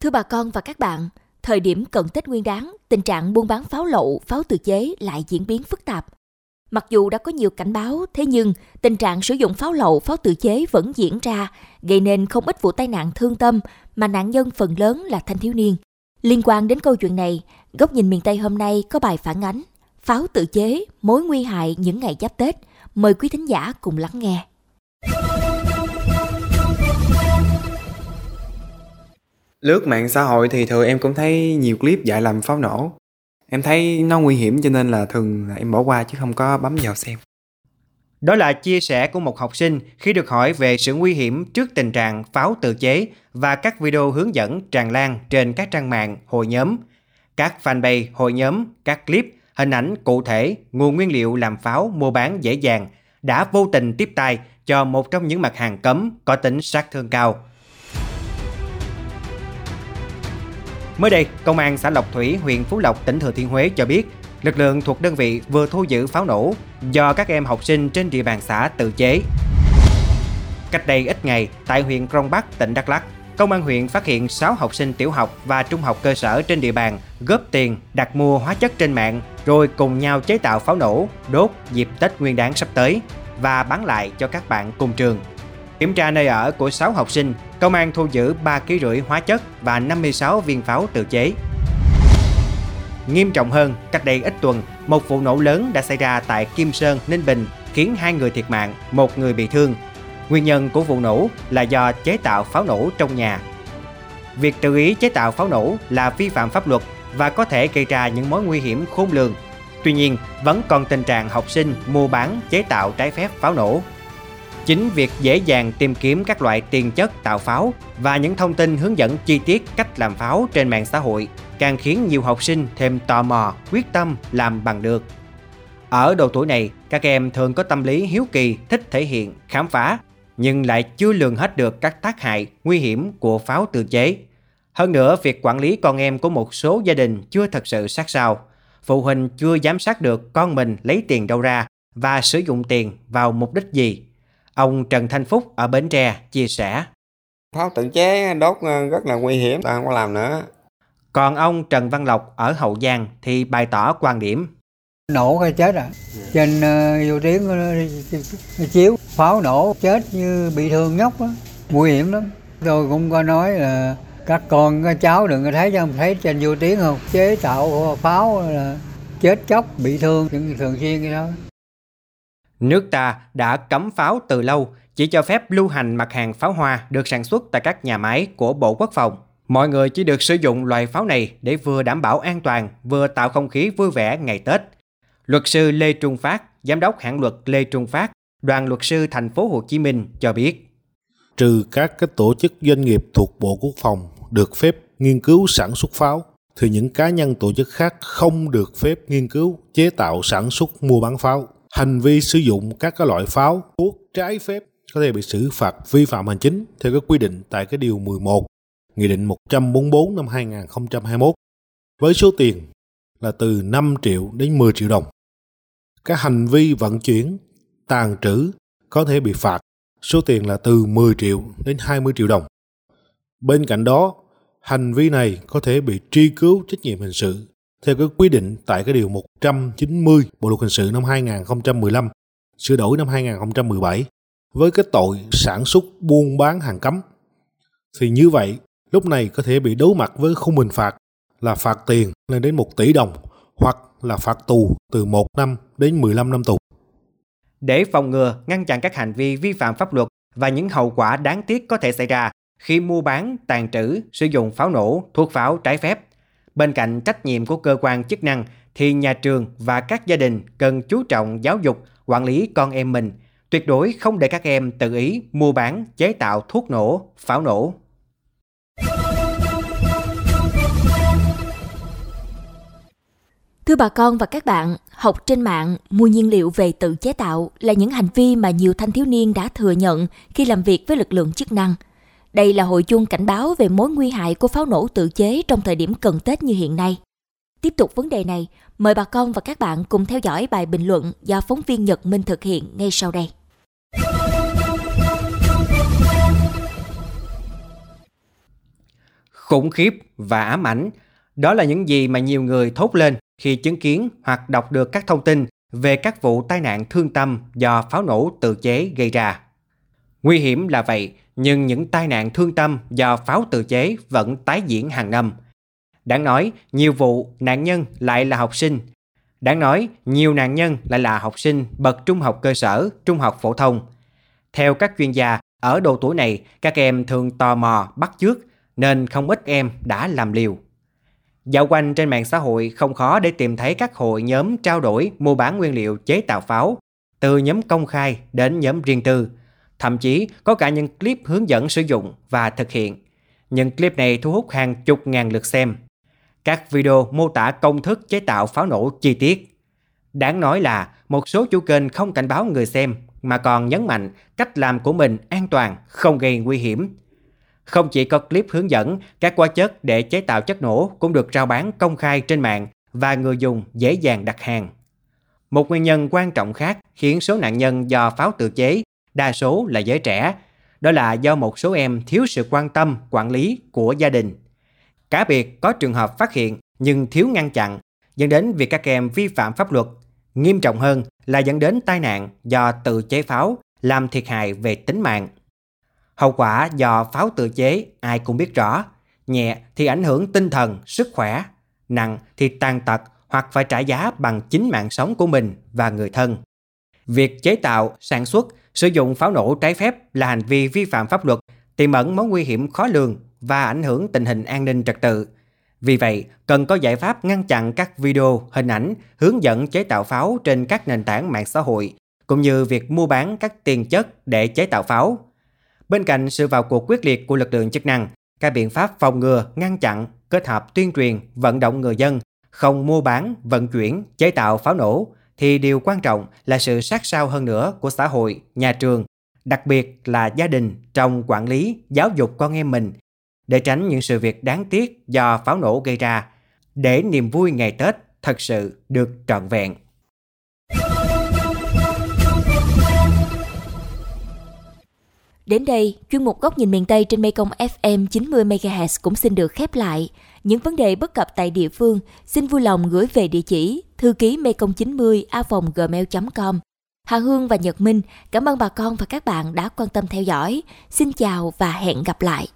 Thưa bà con và các bạn, thời điểm cận Tết Nguyên đán, tình trạng buôn bán pháo lậu, pháo tự chế lại diễn biến phức tạp. Mặc dù đã có nhiều cảnh báo, thế nhưng tình trạng sử dụng pháo lậu, pháo tự chế vẫn diễn ra, gây nên không ít vụ tai nạn thương tâm mà nạn nhân phần lớn là thanh thiếu niên. Liên quan đến câu chuyện này, Góc nhìn miền Tây hôm nay có bài phản ánh Pháo tự chế, mối nguy hại những ngày giáp Tết. Mời quý thính giả cùng lắng nghe. Lướt mạng xã hội thì thường em cũng thấy nhiều clip dạy làm pháo nổ. Em thấy nó nguy hiểm cho nên là thường là em bỏ qua chứ không có bấm vào xem. Đó là chia sẻ của một học sinh khi được hỏi về sự nguy hiểm trước tình trạng pháo tự chế và các video hướng dẫn tràn lan trên các trang mạng, hội nhóm, các fanpage, hội nhóm, các clip, hình ảnh cụ thể, nguồn nguyên liệu làm pháo mua bán dễ dàng đã vô tình tiếp tay cho một trong những mặt hàng cấm có tính sát thương cao. Mới đây, Công an xã Lộc Thủy, huyện Phú Lộc, tỉnh Thừa Thiên Huế cho biết, lực lượng thuộc đơn vị vừa thu giữ pháo nổ do các em học sinh trên địa bàn xã tự chế. Cách đây ít ngày, tại huyện Krông Bắc, tỉnh Đắk Lắk, Công an huyện phát hiện 6 học sinh tiểu học và trung học cơ sở trên địa bàn góp tiền đặt mua hóa chất trên mạng rồi cùng nhau chế tạo pháo nổ, đốt dịp Tết Nguyên đán sắp tới và bán lại cho các bạn cùng trường. Kiểm tra nơi ở của 6 học sinh, công an thu giữ 3 kg rưỡi hóa chất và 56 viên pháo tự chế. Nghiêm trọng hơn, cách đây ít tuần, một vụ nổ lớn đã xảy ra tại Kim Sơn, Ninh Bình khiến hai người thiệt mạng, một người bị thương. Nguyên nhân của vụ nổ là do chế tạo pháo nổ trong nhà. Việc tự ý chế tạo pháo nổ là vi phạm pháp luật và có thể gây ra những mối nguy hiểm khôn lường. Tuy nhiên, vẫn còn tình trạng học sinh mua bán chế tạo trái phép pháo nổ. Chính việc dễ dàng tìm kiếm các loại tiền chất tạo pháo và những thông tin hướng dẫn chi tiết cách làm pháo trên mạng xã hội càng khiến nhiều học sinh thêm tò mò, quyết tâm làm bằng được. Ở độ tuổi này, các em thường có tâm lý hiếu kỳ, thích thể hiện, khám phá, nhưng lại chưa lường hết được các tác hại, nguy hiểm của pháo tự chế. Hơn nữa, việc quản lý con em của một số gia đình chưa thật sự sát sao. Phụ huynh chưa giám sát được con mình lấy tiền đâu ra và sử dụng tiền vào mục đích gì. Ông Trần Thanh Phúc ở Bến Tre chia sẻ. Pháo tự chế đốt rất là nguy hiểm, ta không có làm nữa. Còn ông Trần Văn Lộc ở Hậu Giang thì bày tỏ quan điểm. Nổ cái chết à. Trên uh, vô tiếng uh, chiếu, pháo nổ chết như bị thương nhóc đó. Nguy hiểm lắm. Tôi cũng có nói là các con các cháu đừng có thấy không thấy trên vô tiếng không chế tạo pháo là chết chóc bị thương thường xuyên cái đó Nước ta đã cấm pháo từ lâu, chỉ cho phép lưu hành mặt hàng pháo hoa được sản xuất tại các nhà máy của Bộ Quốc phòng. Mọi người chỉ được sử dụng loại pháo này để vừa đảm bảo an toàn, vừa tạo không khí vui vẻ ngày Tết. Luật sư Lê Trung Phát, giám đốc hãng luật Lê Trung Phát, đoàn luật sư thành phố Hồ Chí Minh cho biết. Trừ các cái tổ chức doanh nghiệp thuộc Bộ Quốc phòng được phép nghiên cứu sản xuất pháo, thì những cá nhân tổ chức khác không được phép nghiên cứu, chế tạo, sản xuất, mua bán pháo. Hành vi sử dụng các cái loại pháo, thuốc trái phép có thể bị xử phạt vi phạm hành chính theo các quy định tại cái điều 11 Nghị định 144 năm 2021 với số tiền là từ 5 triệu đến 10 triệu đồng. Các hành vi vận chuyển, tàn trữ có thể bị phạt số tiền là từ 10 triệu đến 20 triệu đồng. Bên cạnh đó, hành vi này có thể bị truy cứu trách nhiệm hình sự theo cái quy định tại cái điều 190 Bộ luật hình sự năm 2015, sửa đổi năm 2017 với cái tội sản xuất buôn bán hàng cấm. Thì như vậy, lúc này có thể bị đối mặt với khung hình phạt là phạt tiền lên đến 1 tỷ đồng hoặc là phạt tù từ 1 năm đến 15 năm tù. Để phòng ngừa, ngăn chặn các hành vi vi phạm pháp luật và những hậu quả đáng tiếc có thể xảy ra khi mua bán, tàn trữ, sử dụng pháo nổ, thuốc pháo trái phép. Bên cạnh trách nhiệm của cơ quan chức năng thì nhà trường và các gia đình cần chú trọng giáo dục, quản lý con em mình, tuyệt đối không để các em tự ý mua bán, chế tạo thuốc nổ, pháo nổ. Thưa bà con và các bạn, học trên mạng, mua nhiên liệu về tự chế tạo là những hành vi mà nhiều thanh thiếu niên đã thừa nhận khi làm việc với lực lượng chức năng. Đây là hội chuông cảnh báo về mối nguy hại của pháo nổ tự chế trong thời điểm cận Tết như hiện nay. Tiếp tục vấn đề này, mời bà con và các bạn cùng theo dõi bài bình luận do phóng viên Nhật Minh thực hiện ngay sau đây. khủng khiếp và ám ảnh. Đó là những gì mà nhiều người thốt lên khi chứng kiến hoặc đọc được các thông tin về các vụ tai nạn thương tâm do pháo nổ tự chế gây ra. Nguy hiểm là vậy, nhưng những tai nạn thương tâm do pháo tự chế vẫn tái diễn hàng năm. Đáng nói, nhiều vụ nạn nhân lại là học sinh. Đáng nói, nhiều nạn nhân lại là học sinh bậc trung học cơ sở, trung học phổ thông. Theo các chuyên gia, ở độ tuổi này, các em thường tò mò, bắt chước, nên không ít em đã làm liều. Dạo quanh trên mạng xã hội không khó để tìm thấy các hội nhóm trao đổi mua bán nguyên liệu chế tạo pháo, từ nhóm công khai đến nhóm riêng tư. Thậm chí có cả những clip hướng dẫn sử dụng và thực hiện. Những clip này thu hút hàng chục ngàn lượt xem. Các video mô tả công thức chế tạo pháo nổ chi tiết. Đáng nói là một số chủ kênh không cảnh báo người xem mà còn nhấn mạnh cách làm của mình an toàn, không gây nguy hiểm. Không chỉ có clip hướng dẫn, các hóa chất để chế tạo chất nổ cũng được rao bán công khai trên mạng và người dùng dễ dàng đặt hàng. Một nguyên nhân quan trọng khác khiến số nạn nhân do pháo tự chế đa số là giới trẻ, đó là do một số em thiếu sự quan tâm, quản lý của gia đình. Cá biệt có trường hợp phát hiện nhưng thiếu ngăn chặn, dẫn đến việc các em vi phạm pháp luật. Nghiêm trọng hơn là dẫn đến tai nạn do tự chế pháo làm thiệt hại về tính mạng. Hậu quả do pháo tự chế ai cũng biết rõ, nhẹ thì ảnh hưởng tinh thần, sức khỏe, nặng thì tàn tật hoặc phải trả giá bằng chính mạng sống của mình và người thân. Việc chế tạo, sản xuất, sử dụng pháo nổ trái phép là hành vi vi phạm pháp luật, tiềm ẩn mối nguy hiểm khó lường và ảnh hưởng tình hình an ninh trật tự. Vì vậy, cần có giải pháp ngăn chặn các video, hình ảnh hướng dẫn chế tạo pháo trên các nền tảng mạng xã hội, cũng như việc mua bán các tiền chất để chế tạo pháo. Bên cạnh sự vào cuộc quyết liệt của lực lượng chức năng, các biện pháp phòng ngừa, ngăn chặn, kết hợp tuyên truyền, vận động người dân không mua bán, vận chuyển, chế tạo pháo nổ thì điều quan trọng là sự sát sao hơn nữa của xã hội, nhà trường, đặc biệt là gia đình trong quản lý, giáo dục con em mình để tránh những sự việc đáng tiếc do pháo nổ gây ra, để niềm vui ngày Tết thật sự được trọn vẹn. Đến đây, chuyên mục Góc nhìn miền Tây trên Mekong FM 90 MHz cũng xin được khép lại. Những vấn đề bất cập tại địa phương xin vui lòng gửi về địa chỉ thư ký mekong 90 a gmail.com. Hà Hương và Nhật Minh, cảm ơn bà con và các bạn đã quan tâm theo dõi. Xin chào và hẹn gặp lại.